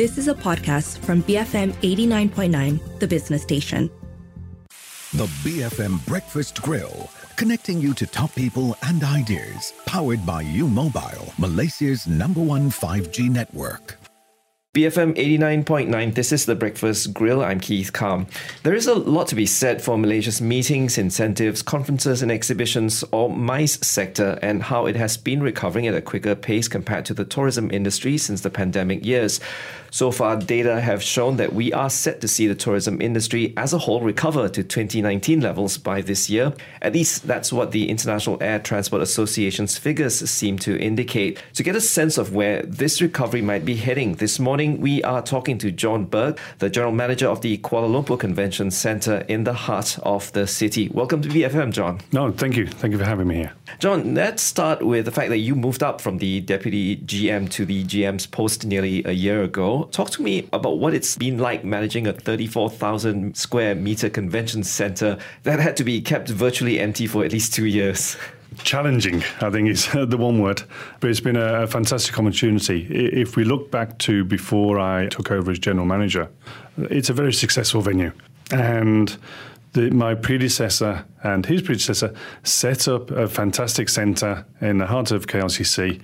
This is a podcast from BFM 89.9, the business station. The BFM Breakfast Grill, connecting you to top people and ideas, powered by U Mobile, Malaysia's number one 5G network. BFM 89.9, this is the Breakfast Grill. I'm Keith Kam. There is a lot to be said for Malaysia's meetings, incentives, conferences, and exhibitions, or MICE sector, and how it has been recovering at a quicker pace compared to the tourism industry since the pandemic years. So far, data have shown that we are set to see the tourism industry as a whole recover to 2019 levels by this year. At least that's what the International Air Transport Association's figures seem to indicate. To get a sense of where this recovery might be heading, this morning we are talking to John Burke, the General Manager of the Kuala Lumpur Convention Centre in the heart of the city. Welcome to BFM, John. No, thank you. Thank you for having me here. John, let's start with the fact that you moved up from the Deputy GM to the GM's post nearly a year ago. Talk to me about what it's been like managing a 34,000 square meter convention center that had to be kept virtually empty for at least two years. Challenging, I think, is the one word. But it's been a fantastic opportunity. If we look back to before I took over as general manager, it's a very successful venue. And the, my predecessor and his predecessor set up a fantastic centre in the heart of KLCC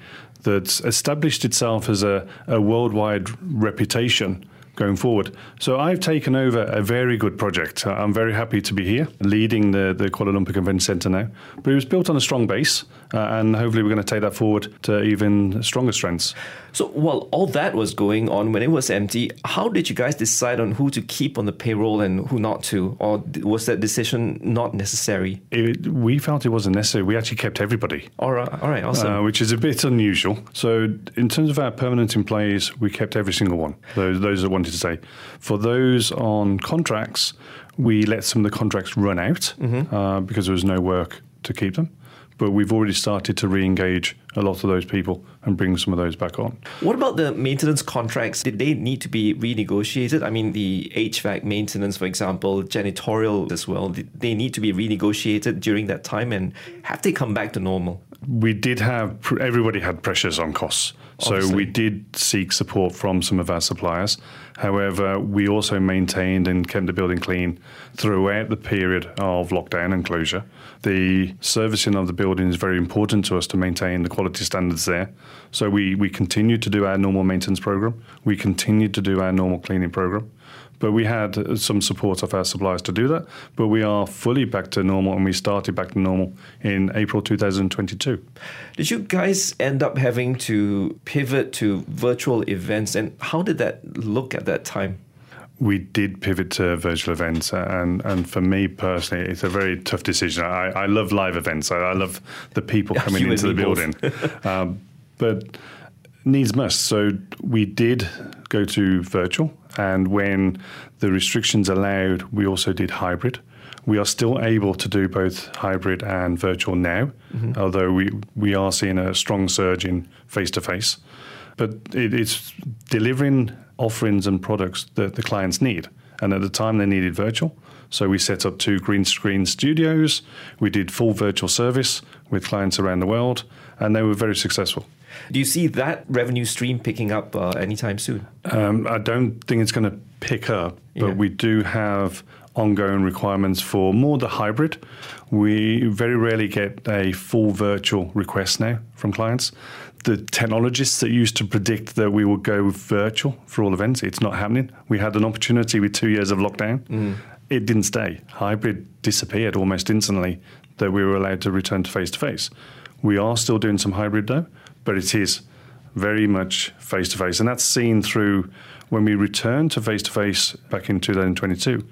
that's established itself as a, a worldwide reputation going forward. So I've taken over a very good project. I'm very happy to be here, leading the, the Kuala Lumpur Convention Centre now. But it was built on a strong base, uh, and hopefully we're going to take that forward to even stronger strengths. So while all that was going on when it was empty, how did you guys decide on who to keep on the payroll and who not to? Or was that decision not necessary? It, we felt it wasn't necessary. We actually kept everybody. All right, all right, awesome. Uh, which is a bit unusual. So in terms of our permanent employees, we kept every single one. Those, those that wanted to say. For those on contracts, we let some of the contracts run out mm-hmm. uh, because there was no work to keep them but we've already started to re-engage a lot of those people and bring some of those back on. What about the maintenance contracts? Did they need to be renegotiated? I mean, the HVAC maintenance, for example, janitorial as well, did they need to be renegotiated during that time and have they come back to normal? We did have, everybody had pressures on costs. So Obviously. we did seek support from some of our suppliers. However, we also maintained and kept the building clean throughout the period of lockdown and closure. The servicing of the building is very important to us to maintain the quality standards there. So we, we continue to do our normal maintenance program. We continue to do our normal cleaning program. But we had some support of our suppliers to do that. But we are fully back to normal, and we started back to normal in April 2022. Did you guys end up having to pivot to virtual events, and how did that look at that time? we did pivot to virtual events, and and for me personally, it's a very tough decision. I, I love live events. I, I love the people coming into the building, um, but needs must. So we did go to virtual, and when the restrictions allowed, we also did hybrid. We are still able to do both hybrid and virtual now, mm-hmm. although we, we are seeing a strong surge in face to face. But it, it's delivering offerings and products that the clients need. And at the time, they needed virtual. So we set up two green screen studios. We did full virtual service with clients around the world, and they were very successful. Do you see that revenue stream picking up uh, anytime soon? Um, I don't think it's going to pick up, but yeah. we do have ongoing requirements for more the hybrid. We very rarely get a full virtual request now from clients. The technologists that used to predict that we would go virtual for all events, it's not happening. We had an opportunity with two years of lockdown. Mm. It didn't stay. Hybrid disappeared almost instantly that we were allowed to return to face to face. We are still doing some hybrid though but it is very much face to face. And that's seen through when we returned to face to face back in 2022.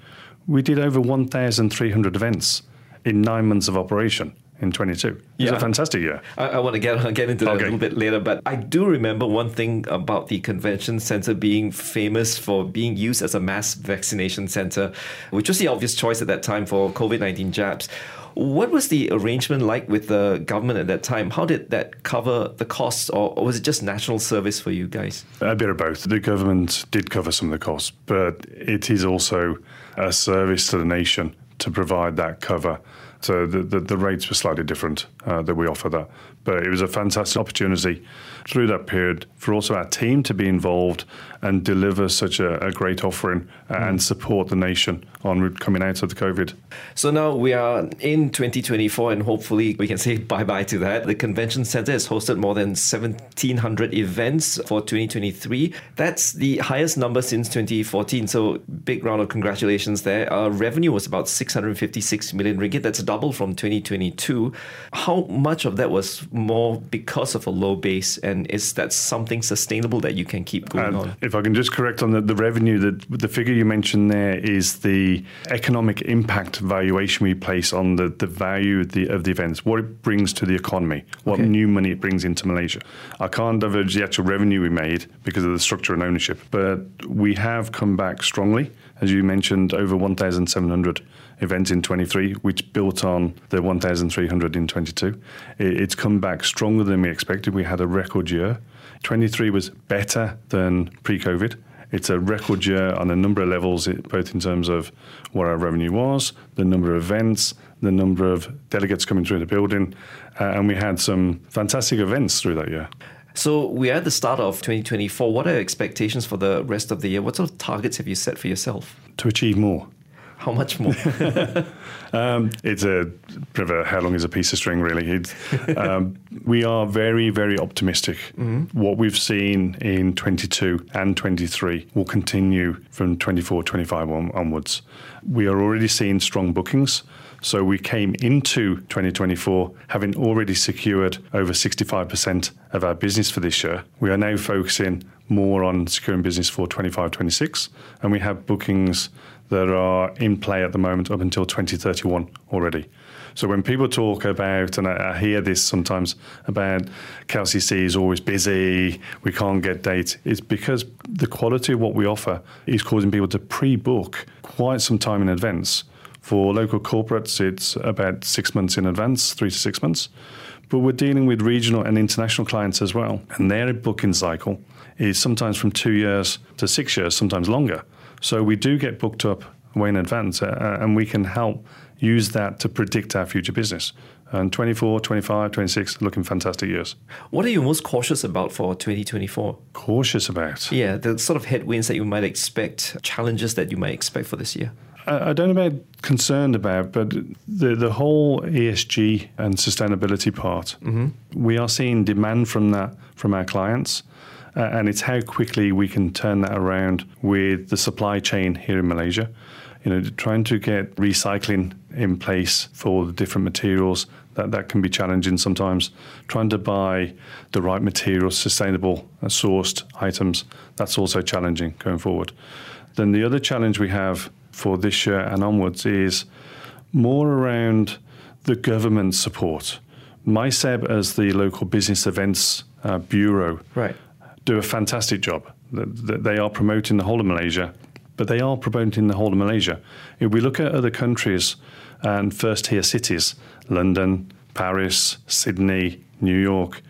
We did over 1,300 events in nine months of operation in 22. It yeah. was a fantastic year. I, I, want to get get into that okay. a little bit later, but I do remember one thing about the convention center being famous for being used as a mass vaccination center, which was the obvious choice at that time for COVID 19 jabs. What was the arrangement like with the government at that time? How did that cover the costs, or, or was it just national service for you guys? A bit of both. The government did cover some of the costs, but it is also a service to the nation to provide that cover. So the, the, the rates were slightly different uh, that we offer that. But it was a fantastic opportunity through that period for also our team to be involved and deliver such a, a great offering mm. and support the nation on coming out of the COVID. So now we are in 2024 and hopefully we can say bye bye to that. The convention center has hosted more than 1,700 events for 2023. That's the highest number since 2014. So big round of congratulations there. Our revenue was about 656 million ringgit. That's double from 2022. How much of that was more because of a low base? And is that something sustainable that you can keep going and on? If I can just correct on the, the revenue, the, the figure you mentioned there is the economic impact valuation we place on the, the value of the, of the events, what it brings to the economy, what okay. new money it brings into Malaysia. I can't divulge the actual revenue we made because of the structure and ownership, but we have come back strongly. As you mentioned, over 1,700 events in 23, which built on the 1,300 in 22. It's come back stronger than we expected. We had a record year. 23 was better than pre COVID. It's a record year on a number of levels, both in terms of what our revenue was, the number of events, the number of delegates coming through the building, uh, and we had some fantastic events through that year. So we're at the start of 2024. What are your expectations for the rest of the year? What sort of targets have you set for yourself? To achieve more. How much more? um, it's a bit of a how long is a piece of string, really. Um, we are very, very optimistic. Mm-hmm. What we've seen in 22 and 23 will continue from 24, 25 on, onwards. We are already seeing strong bookings. So we came into 2024 having already secured over 65% of our business for this year. We are now focusing more on securing business for 25, 26, and we have bookings that are in play at the moment up until 2031 already. So when people talk about, and I, I hear this sometimes about KLCC is always busy, we can't get dates, it's because the quality of what we offer is causing people to pre-book quite some time in advance. For local corporates, it's about six months in advance, three to six months. But we're dealing with regional and international clients as well, and their booking cycle is sometimes from two years to six years, sometimes longer. So we do get booked up way in advance, uh, uh, and we can help use that to predict our future business. And 24, 25, 26, looking fantastic years. What are you most cautious about for 2024? Cautious about? Yeah, the sort of headwinds that you might expect, challenges that you might expect for this year. I, don't know about concerned about, but the, the whole ESG and sustainability part, mm-hmm. we are seeing demand from that from our clients uh, and it's how quickly we can turn that around with the supply chain here in Malaysia. You know, trying to get recycling in place for the different materials that that can be challenging sometimes. Trying to buy the right materials, sustainable uh, sourced items, that's also challenging going forward. Then the other challenge we have for this year and onwards is more around the government support. MyCEB, as the local business events uh, bureau, right do a fantastic job. That they are promoting the whole of Malaysia, but they are promoting the whole of Malaysia. If we look at other countries and first tier cities, London, Paris, Sydney, New York,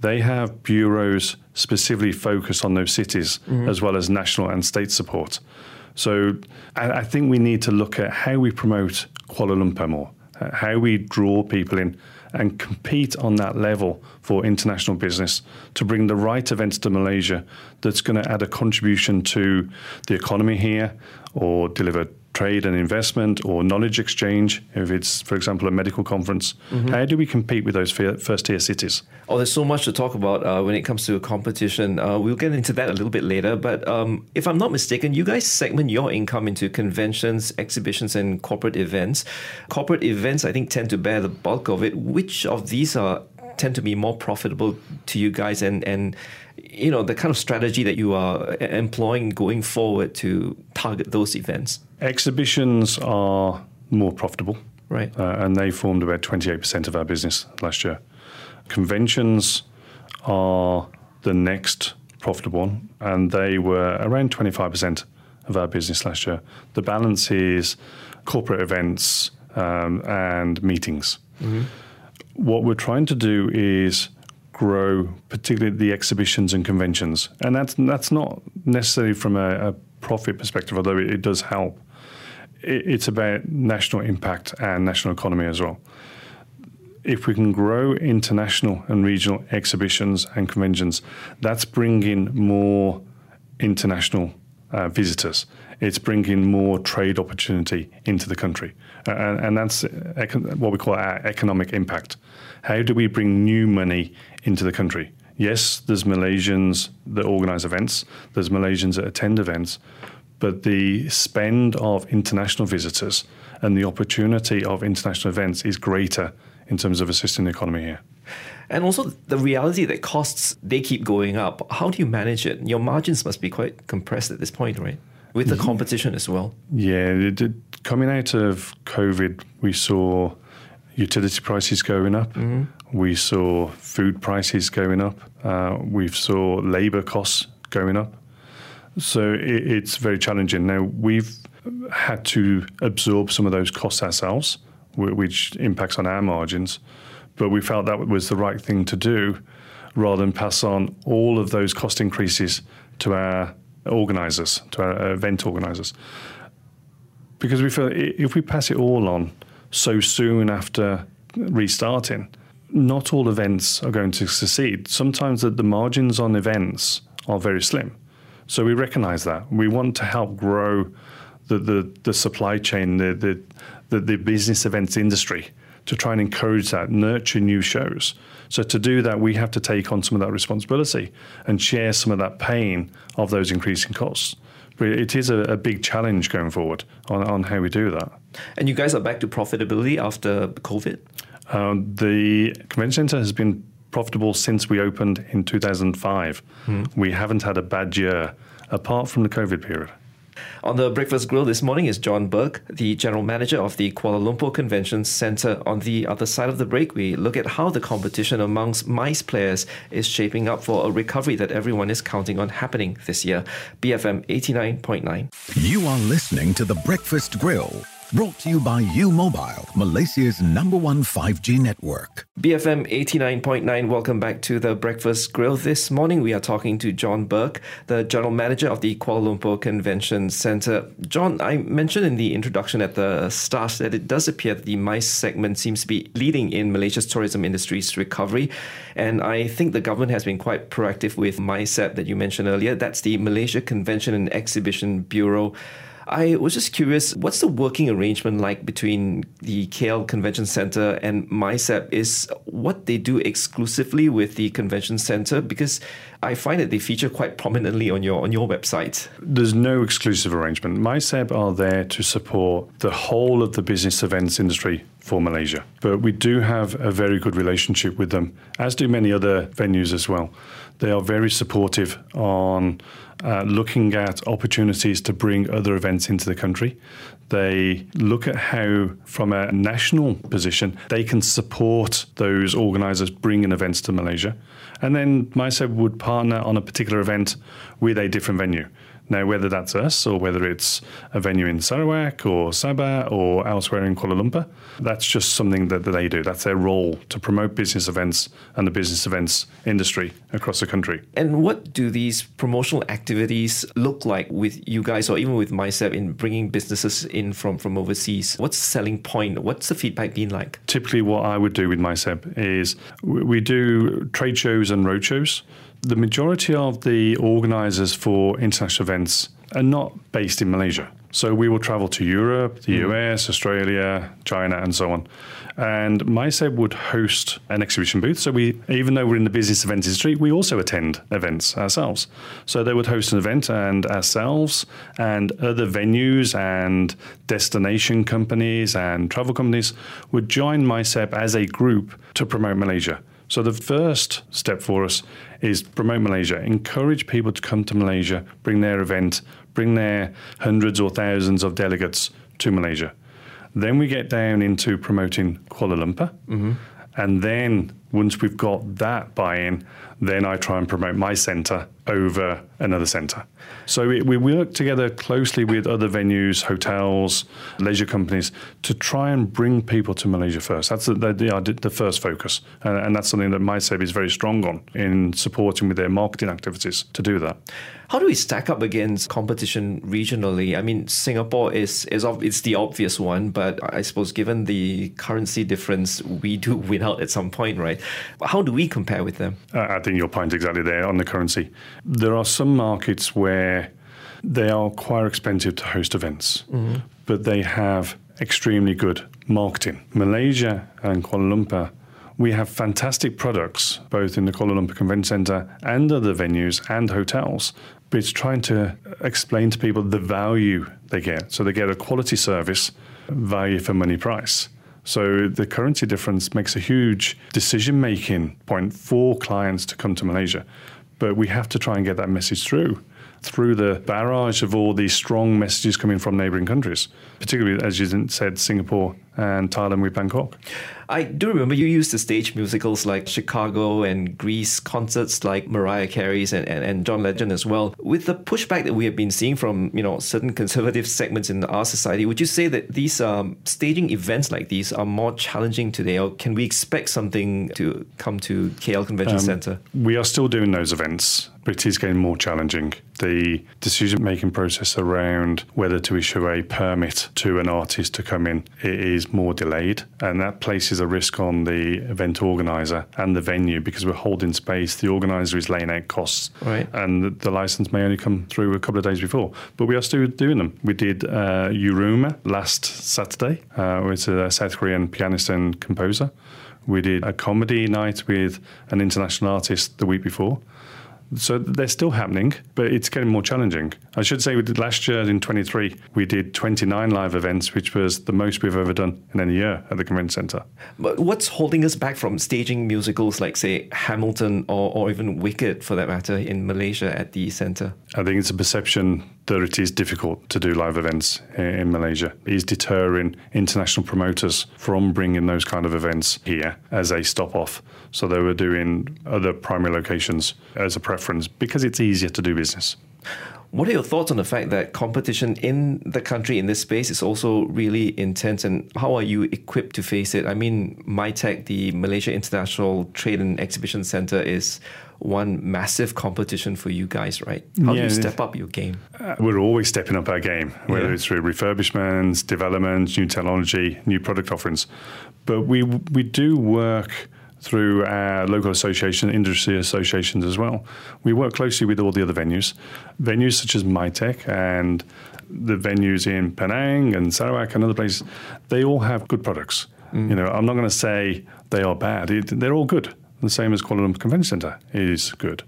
they have bureaus specifically focused on those cities mm-hmm. as well as national and state support. So I think we need to look at how we promote Kuala Lumpur more, how we draw people in and compete on that level for international business to bring the right events to Malaysia that's going to add a contribution to the economy here or deliver trade and investment or knowledge exchange, if it's, for example, a medical conference? Mm-hmm. How do we compete with those first tier cities? Oh, there's so much to talk about uh, when it comes to competition. Uh, we'll get into that a little bit later. But um, if I'm not mistaken, you guys segment your income into conventions, exhibitions, and corporate events. Corporate events, I think, tend to bear the bulk of it. Which of these are tend to be more profitable to you guys and and you know the kind of strategy that you are employing going forward to target those events? Exhibitions are more profitable. Right. Uh, and they formed about 28% of our business last year. Conventions are the next profitable one and they were around 25% of our business last year. The balance is corporate events um, and meetings. Mm-hmm. What we're trying to do is grow, particularly the exhibitions and conventions, and that's that's not necessarily from a, a profit perspective, although it, it does help. It, it's about national impact and national economy as well. if we can grow international and regional exhibitions and conventions, that's bringing more international uh, visitors. It's bringing more trade opportunity into the country. Uh, and, and, that's what we call our economic impact. How do we bring new money into the country? Yes, there's Malaysians that organise events, there's Malaysians that attend events, but the spend of international visitors and the opportunity of international events is greater in terms of assisting the economy here. And also the reality that costs they keep going up. How do you manage it? Your margins must be quite compressed at this point, right? With the competition as well. Yeah, coming out of COVID, we saw utility prices going up. Mm-hmm. We saw food prices going up. Uh, we saw labour costs going up. So it, it's very challenging. Now we've had to absorb some of those costs ourselves, which impacts on our margins. But we felt that was the right thing to do rather than pass on all of those cost increases to our organisers, to our event organisers. Because we feel if we pass it all on so soon after restarting, not all events are going to succeed. Sometimes the, the margins on events are very slim. So we recognise that. We want to help grow the, the, the supply chain, the, the, the, the business events industry to try and encourage that, nurture new shows. So to do that, we have to take on some of that responsibility and share some of that pain of those increasing costs. But it is a, a big challenge going forward on, on how we do that. And you guys are back to profitability after COVID? Um, the convention center has been profitable since we opened in 2005. Mm. We haven't had a bad year apart from the COVID period. On the Breakfast Grill this morning is John Burke, the General Manager of the Kuala Lumpur Convention Centre. On the other side of the break, we look at how the competition amongst MICE players is shaping up for a recovery that everyone is counting on happening this year. BFM 89.9. You are listening to The Breakfast Grill Brought to you by U Mobile, Malaysia's number one 5G network. BFM 89.9, welcome back to the Breakfast Grill. This morning we are talking to John Burke, the General Manager of the Kuala Lumpur Convention Centre. John, I mentioned in the introduction at the start that it does appear that the MICE segment seems to be leading in Malaysia's tourism industry's recovery. And I think the government has been quite proactive with MyCEB that you mentioned earlier. That's the Malaysia Convention and Exhibition Bureau. I was just curious, what's the working arrangement like between the KL Convention Center and MyCEB? Is what they do exclusively with the convention center? Because I find that they feature quite prominently on your on your website. There's no exclusive arrangement. MyCEB are there to support the whole of the business events industry for Malaysia. But we do have a very good relationship with them, as do many other venues as well. They are very supportive on uh, looking at opportunities to bring other events into the country. They look at how, from a national position, they can support those organisers bringing events to Malaysia. And then MyCEB would partner on a particular event with a different venue. Now, whether that's us or whether it's a venue in Sarawak or Sabah or elsewhere in Kuala Lumpur, that's just something that, that they do. That's their role to promote business events and the business events industry across the country. And what do these promotional activities look like with you guys or even with MyCEB in bringing businesses in from, from overseas? What's the selling point? What's the feedback been like? Typically, what I would do with MyCEB is we do trade shows and roadshows the majority of the organisers for international events are not based in Malaysia. So we will travel to Europe, the mm. US, Australia, China, and so on. And MyCEB would host an exhibition booth. So we, even though we're in the business events industry, we also attend events ourselves. So they would host an event, and ourselves and other venues and destination companies and travel companies would join MyCEB as a group to promote Malaysia. So the first step for us is promote Malaysia, encourage people to come to Malaysia, bring their event, bring their hundreds or thousands of delegates to Malaysia. Then we get down into promoting Kuala Lumpur. Mm-hmm. And then Once we've got that buy in, then I try and promote my centre over another centre. So we, we, work together closely with other venues, hotels, leisure companies to try and bring people to Malaysia first. That's the, the, the first focus. And, and, that's something that MyCEB is very strong on in supporting with their marketing activities to do that. How do we stack up against competition regionally? I mean, Singapore is, is it's the obvious one, but I suppose given the currency difference, we do win out at some point, right? How do we compare with them? I think your point exactly there on the currency. There are some markets where they are quite expensive to host events, mm-hmm. but they have extremely good marketing. Malaysia and Kuala Lumpur we have fantastic products both in the Kuala Lumpur Convention Centre and other venues and hotels. But it's trying to explain to people the value they get. So they get a quality service, value for money price. So the currency difference makes a huge decision making point for clients to come to Malaysia. But we have to try and get that message through through the barrage of all these strong messages coming from neighboring countries, particularly, as you said, Singapore and Thailand with Bangkok. I do remember you used to stage musicals like Chicago and Grease, concerts like Mariah Carey's and, and, and John Legend as well. With the pushback that we have been seeing from you know certain conservative segments in our society, would you say that these um, staging events like these are more challenging today, or can we expect something to come to KL Convention um, Centre? We are still doing those events but it is getting more challenging. The decision making process around whether to issue a permit to an artist to come in is more delayed, and that places a risk on the event organizer and the venue because we're holding space. The organizer is laying out costs, right. and the license may only come through a couple of days before. But we are still doing them. We did uh, Yiruma last Saturday, uh, with a South Korean pianist and composer. We did a comedy night with an international artist the week before. So they're still happening, but it's getting more challenging. I should say we did last year in 23, we did 29 live events, which was the most we've ever done in any year at the Convention Centre. But what's holding us back from staging musicals like, say, Hamilton or, or even Wicked, for that matter, in Malaysia at the centre? I think it's a perception that it is difficult to do live events in Malaysia. is deterring international promoters from bringing those kind of events here as a stop off. So they were doing other primary locations as a preference because it's easier to do business. What are your thoughts on the fact that competition in the country in this space is also really intense, and how are you equipped to face it? I mean, MITEC, the Malaysia International Trade and Exhibition Center, is one massive competition for you guys, right? How yeah, do you step up your game? Uh, we're always stepping up our game, whether yeah. it's through refurbishments, developments, new technology, new product offerings. But we we do work through our local association, industry associations as well. We work closely with all the other venues, venues such as MITEC and the venues in Penang and Sarawak and other places. They all have good products. Mm. You know, I'm not going to say they are bad. It, they're all good. The same as Kuala Lumpur Convention Centre is good.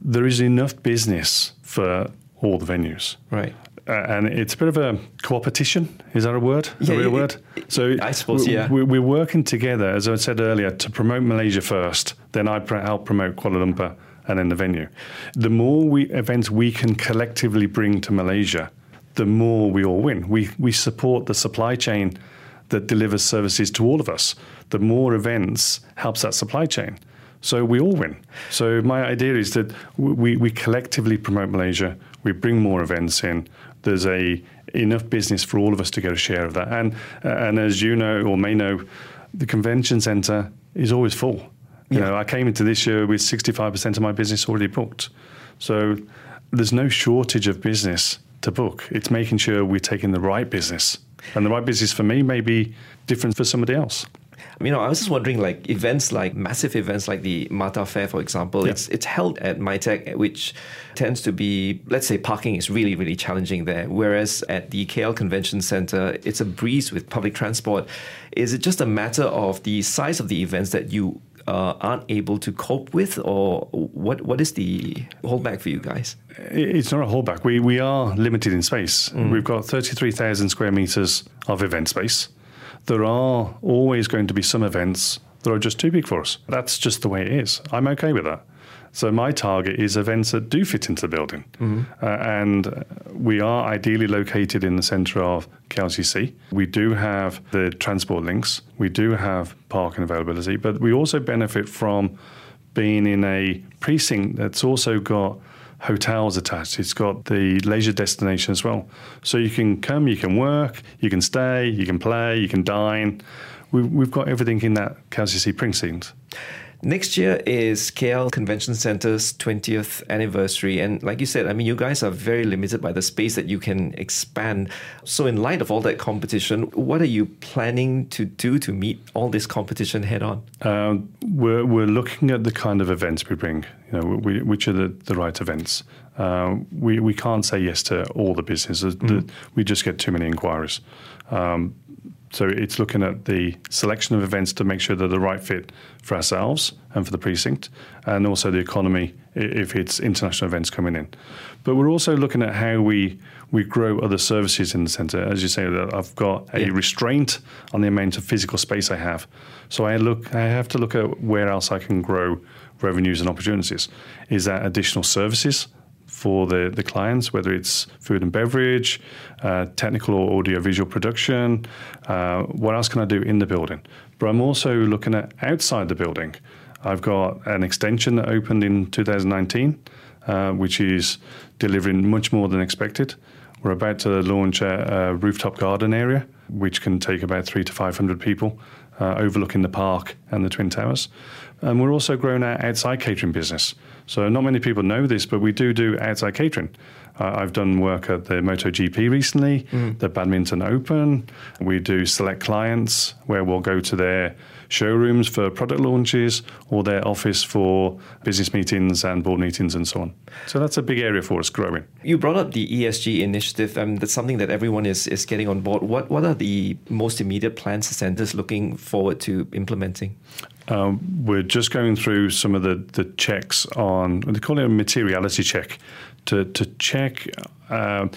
There is enough business for all the venues. Right. Uh, and it's a bit of a competition. Is that a word? Yeah, a real it, word? So I suppose, we, yeah. We're working together, as I said earlier, to promote Malaysia first. Then I help promote Kuala Lumpur and then the venue. The more we, events we can collectively bring to Malaysia, the more we all win. We we support the supply chain that delivers services to all of us. The more events helps that supply chain. So we all win. So my idea is that we, we collectively promote Malaysia. We bring more events in there's a enough business for all of us to get a share of that. And and as you know or may know, the convention centre is always full. You yeah. know, I came into this year with 65% of my business already booked. So there's no shortage of business to book. It's making sure we're taking the right business. And the right business for me may be different for somebody else you know, I was just wondering, like events like massive events like the MATTA Fair, for example, yeah. it's it's held at MITEC, which tends to be, let's say, parking is really really challenging there. Whereas at the KL Convention Center, it's a breeze with public transport. Is it just a matter of the size of the events that you uh, aren't able to cope with, or what? What is the holdback for you guys? It's not a holdback. We we are limited in space. Mm. We've got thirty three thousand square meters of event space there are always going to be some events that are just too big for us. That's just the way it is. I'm okay with that. So my target is events that do fit into the building. Mm-hmm. Uh, and we are ideally located in the centre of KLCC. We do have the transport links. We do have parking availability, but we also benefit from being in a precinct that's also got hotels attached. It's got the leisure destination as well. So you can come, you can work, you can stay, you can play, you can dine. We've got everything in that KLCC precinct. Next year is KL Convention Center's 20th anniversary. And like you said, I mean, you guys are very limited by the space that you can expand. So, in light of all that competition, what are you planning to do to meet all this competition head on? Uh, we're, we're looking at the kind of events we bring, you know, we, which are the, the right events. Uh, we, we can't say yes to all the businesses. Mm. We just get too many inquiries. Um, so it's looking at the selection of events to make sure they're the right fit for ourselves and for the precinct, and also the economy if it's international events coming in. But we're also looking at how we we grow other services in the centre. As you say, I've got a yeah. restraint on the amount of physical space I have, so I look I have to look at where else I can grow revenues and opportunities. Is that additional services? For the, the clients, whether it's food and beverage, uh, technical or audio visual production. Uh, what else can I do in the building? But I'm also looking at outside the building. I've got an extension that opened in 2019, uh, which is delivering much more than expected. We're about to launch a, a rooftop garden area, which can take about three to 500 people, uh, overlooking the park and the Twin Towers. And we're also growing our outside catering business. So not many people know this, but we do do outside catering. Uh, I've done work at the MotoGP recently, mm. the Badminton Open. We do select clients where we'll go to their showrooms for product launches or their office for business meetings and board meetings and so on. So that's a big area for us growing. You brought up the ESG initiative, and um, that's something that everyone is, is getting on board. What what are the most immediate plans the centers looking forward to implementing? Um, we're just going through some of the, the checks on, they call it a materiality check, to, to check uh,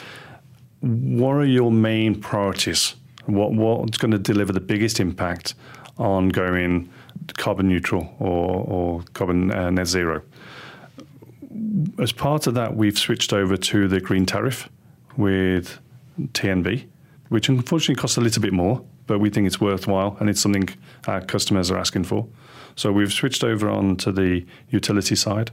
what are your main priorities? What, what's going to deliver the biggest impact on going carbon neutral or, or carbon uh, net zero? As part of that, we've switched over to the green tariff with TNB, which unfortunately costs a little bit more, but we think it's worthwhile and it's something our customers are asking for. So we've switched over on to the utility side.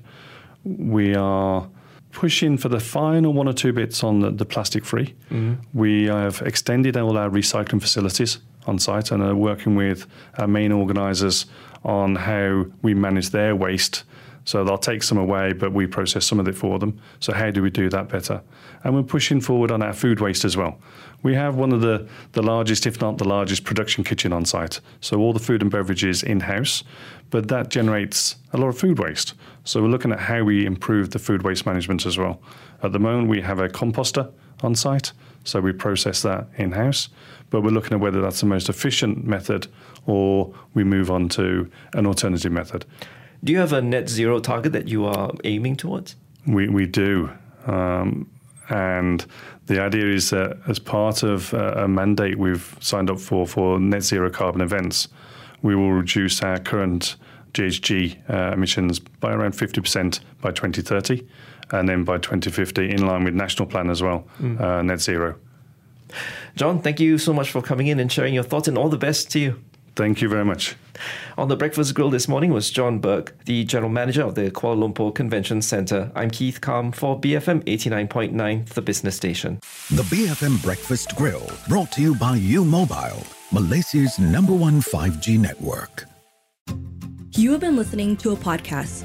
We are pushing for the final one or two bits on the, the plastic free. Mm-hmm. We have extended all our recycling facilities on site and are working with our main organisers on how we manage their waste. So they'll take some away, but we process some of it for them. So how do we do that better? And we're pushing forward on our food waste as well. We have one of the, the largest, if not the largest, production kitchen on site. So all the food and beverages in house, but that generates a lot of food waste. So we're looking at how we improve the food waste management as well. At the moment, we have a composter on site, so we process that in house, but we're looking at whether that's the most efficient method or we move on to an alternative method. Do you have a net zero target that you are aiming towards? We, we do. Um, and the idea is that as part of a mandate we've signed up for for net zero carbon events, we will reduce our current GHG uh, emissions by around 50% by 2030, and then by 2050, in line with national plan as well, mm. uh, net zero. John, thank you so much for coming in and sharing your thoughts, and all the best to you. Thank you very much. On the Breakfast Grill this morning was John Burke, the General Manager of the Kuala Lumpur Convention Centre. I'm Keith Kam for BFM 89.9, the business station. The BFM Breakfast Grill, brought to you by U Mobile, Malaysia's number one 5G network. You have been listening to a podcast